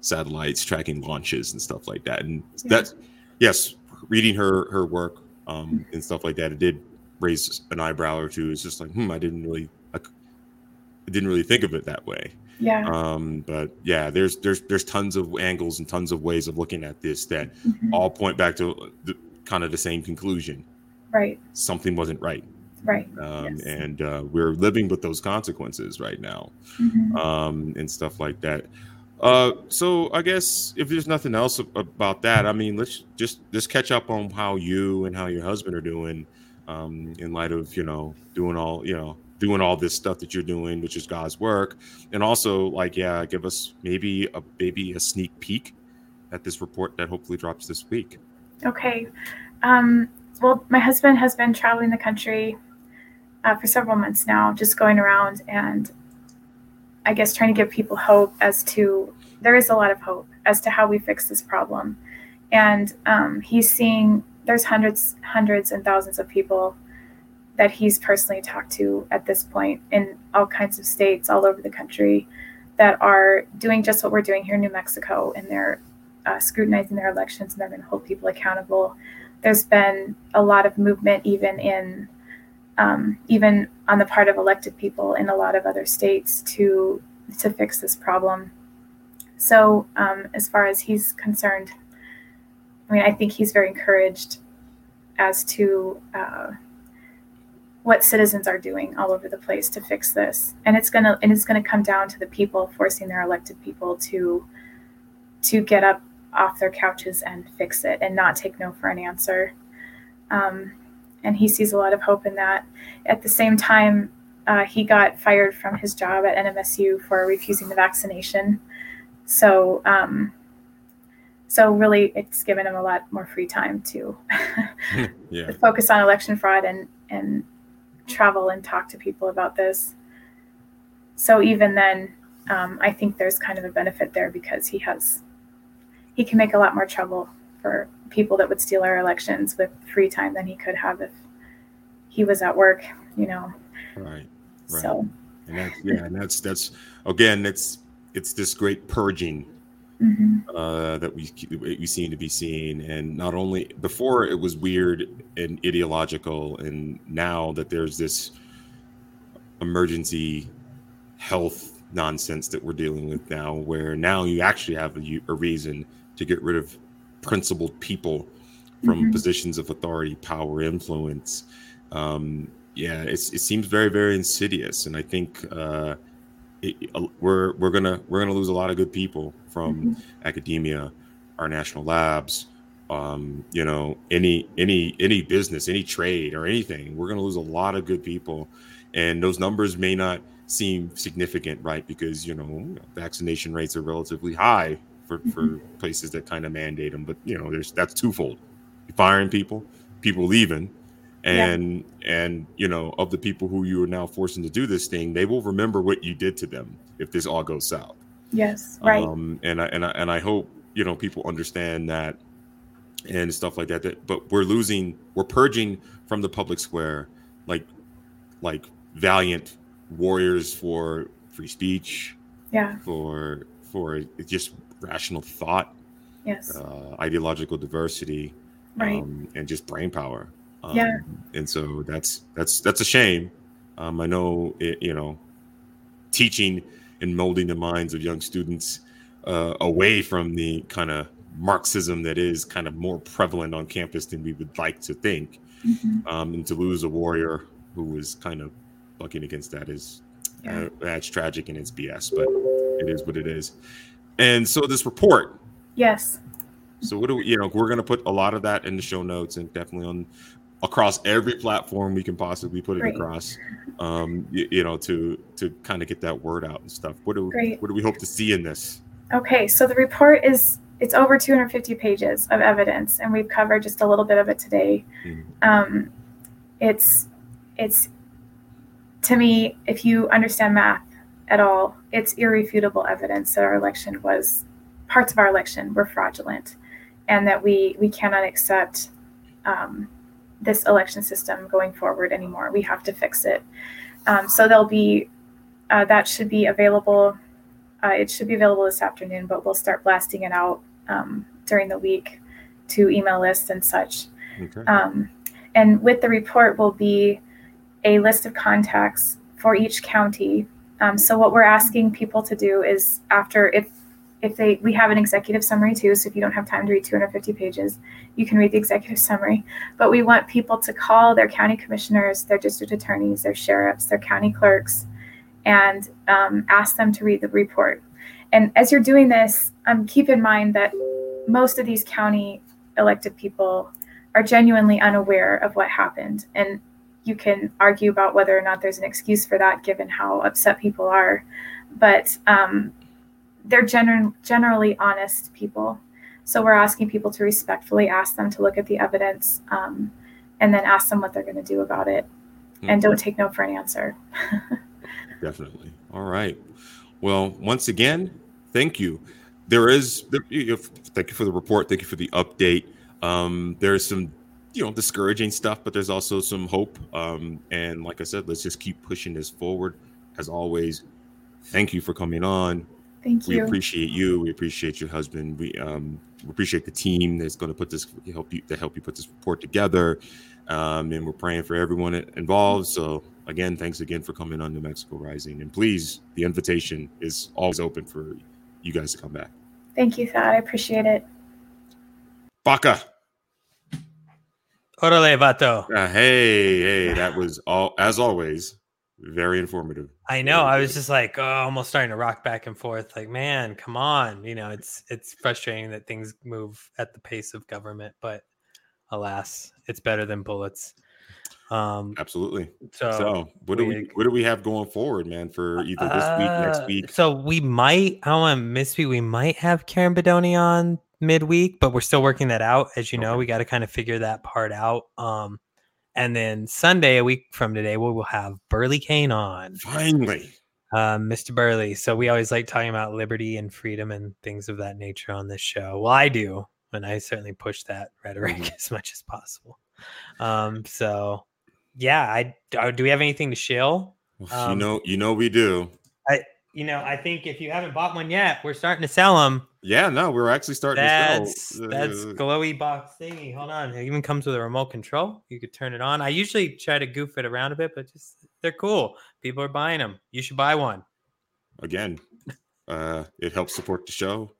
satellites, tracking launches, and stuff like that. And yeah. that's yes, reading her her work um, and stuff like that, it did raise an eyebrow or two. It's just like, hmm, I didn't really, I, I didn't really think of it that way. Yeah. Um, but yeah, there's there's there's tons of angles and tons of ways of looking at this that mm-hmm. all point back to the, kind of the same conclusion. Right. Something wasn't right. Right. Um, yes. And uh, we're living with those consequences right now mm-hmm. um, and stuff like that. Uh, so I guess if there's nothing else about that, I mean, let's just just catch up on how you and how your husband are doing, um, in light of you know doing all you know doing all this stuff that you're doing, which is God's work, and also like yeah, give us maybe a maybe a sneak peek at this report that hopefully drops this week. Okay. Um, well, my husband has been traveling the country uh, for several months now, just going around and I guess trying to give people hope as to there is a lot of hope as to how we fix this problem. And um, he's seeing there's hundreds, hundreds and thousands of people that he's personally talked to at this point in all kinds of states all over the country that are doing just what we're doing here in New Mexico, and they're uh, scrutinizing their elections and they're going to hold people accountable. There's been a lot of movement, even in um, even on the part of elected people in a lot of other states to to fix this problem. So, um, as far as he's concerned, I mean, I think he's very encouraged as to uh, what citizens are doing all over the place to fix this, and it's gonna and it's gonna come down to the people forcing their elected people to to get up off their couches and fix it, and not take no for an answer. Um, and he sees a lot of hope in that. At the same time, uh, he got fired from his job at NMSU for refusing the vaccination. So, um, so really, it's given him a lot more free time to yeah. focus on election fraud and and travel and talk to people about this. So even then, um, I think there's kind of a benefit there because he has he can make a lot more trouble for people that would steal our elections with free time than he could have if he was at work, you know. Right. Right. So and that's yeah, and that's that's again, it's it's this great purging mm-hmm. uh, that we we seem to be seeing, and not only before it was weird and ideological, and now that there's this emergency health nonsense that we're dealing with now, where now you actually have a, a reason to get rid of principled people from mm-hmm. positions of authority, power, influence. Um, yeah, it seems very, very insidious, and I think uh, it, we're we're gonna we're gonna lose a lot of good people from mm-hmm. academia, our national labs, um, you know, any any any business, any trade, or anything. We're gonna lose a lot of good people, and those numbers may not seem significant, right? Because you know, vaccination rates are relatively high for, for mm-hmm. places that kind of mandate them. But you know, there's that's twofold: You're firing people, people leaving, and yeah. and you know, of the people who you are now forcing to do this thing, they will remember what you did to them if this all goes south. Yes, right. Um, and I and I and I hope you know people understand that and stuff like that. That but we're losing, we're purging from the public square, like like valiant warriors for free speech, yeah, for for just rational thought, yes, uh, ideological diversity, right, um, and just brain power. Um, yeah, and so that's that's that's a shame. Um, I know it, you know, teaching and molding the minds of young students uh, away from the kind of Marxism that is kind of more prevalent on campus than we would like to think, mm-hmm. um, and to lose a warrior who was kind of bucking against that is yeah. uh, that's tragic and it's BS, but it is what it is. And so this report. Yes. So what do we, you know, we're going to put a lot of that in the show notes and definitely on across every platform we can possibly put it Great. across. Um, you, you, know, to to kind of get that word out and stuff. What do Great. what do we hope to see in this? Okay, so the report is it's over 250 pages of evidence, and we've covered just a little bit of it today. Mm-hmm. Um, it's it's to me, if you understand math, at all. It's irrefutable evidence that our election was parts of our election were fraudulent, and that we we cannot accept um, this election system going forward anymore. We have to fix it. Um, so there'll be uh, that should be available. Uh, it should be available this afternoon, but we'll start blasting it out um, during the week to email lists and such. Okay. Um, and with the report will be a list of contacts for each county um, so what we're asking people to do is after if if they we have an executive summary too. So if you don't have time to read 250 pages, you can read the executive summary. But we want people to call their county commissioners, their district attorneys, their sheriffs, their county clerks, and um, ask them to read the report. And as you're doing this, um, keep in mind that most of these county elected people are genuinely unaware of what happened. And you can argue about whether or not there's an excuse for that given how upset people are. But um, they're gener- generally honest people. So we're asking people to respectfully ask them to look at the evidence um, and then ask them what they're going to do about it. Mm-hmm. And don't take no for an answer. Definitely. All right. Well, once again, thank you. There is, thank you for the report. Thank you for the update. Um, there's some, you know, discouraging stuff, but there's also some hope. Um, and like I said, let's just keep pushing this forward. As always, thank you for coming on. Thank you. We appreciate you. We appreciate your husband. We um, we appreciate the team that's going to put this help you to help you put this report together. Um, and we're praying for everyone involved. So again, thanks again for coming on New Mexico Rising. And please, the invitation is always open for you guys to come back. Thank you, Thad. I appreciate it. Baka. Orale, vato. Uh, hey, hey, that was all as always very informative. I know. Very I was just like, oh, almost starting to rock back and forth. Like, man, come on. You know, it's it's frustrating that things move at the pace of government, but alas, it's better than bullets. Um, Absolutely. So, so what do we what do we have going forward, man, for either this uh, week, next week? So we might. I don't want to misspeak. We might have Karen Bedonie on midweek, but we're still working that out. As you okay. know, we got to kind of figure that part out. Um, and then Sunday, a week from today, we will have Burley Kane on. Finally. Um, Mr. Burley. So we always like talking about liberty and freedom and things of that nature on this show. Well, I do, and I certainly push that rhetoric mm-hmm. as much as possible. Um, so yeah, I uh, do we have anything to shill? Um, you know, you know we do. I you know, I think if you haven't bought one yet, we're starting to sell them. Yeah, no, we're actually starting that's, to sell. That's glowy box thingy. Hold on, it even comes with a remote control. You could turn it on. I usually try to goof it around a bit, but just they're cool. People are buying them. You should buy one. Again, uh, it helps support the show.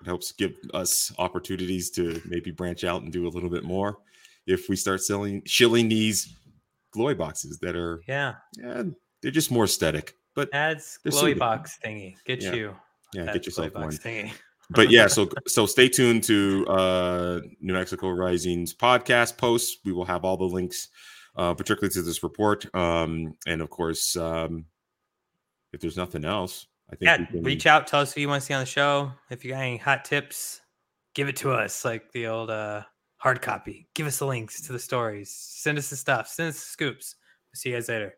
It helps give us opportunities to maybe branch out and do a little bit more. If we start selling shilling these glowy boxes that are yeah, yeah, they're just more aesthetic but adds glowy box thingy. Get yeah. you. Yeah, get yourself one. Thingy. but yeah, so so stay tuned to uh New Mexico Rising's podcast posts. We will have all the links, uh, particularly to this report. Um, and of course, um, if there's nothing else, I think yeah, can... reach out, tell us who you want to see on the show. If you got any hot tips, give it to us, like the old uh hard copy. Give us the links to the stories. Send us the stuff. Send us the scoops. see you guys later.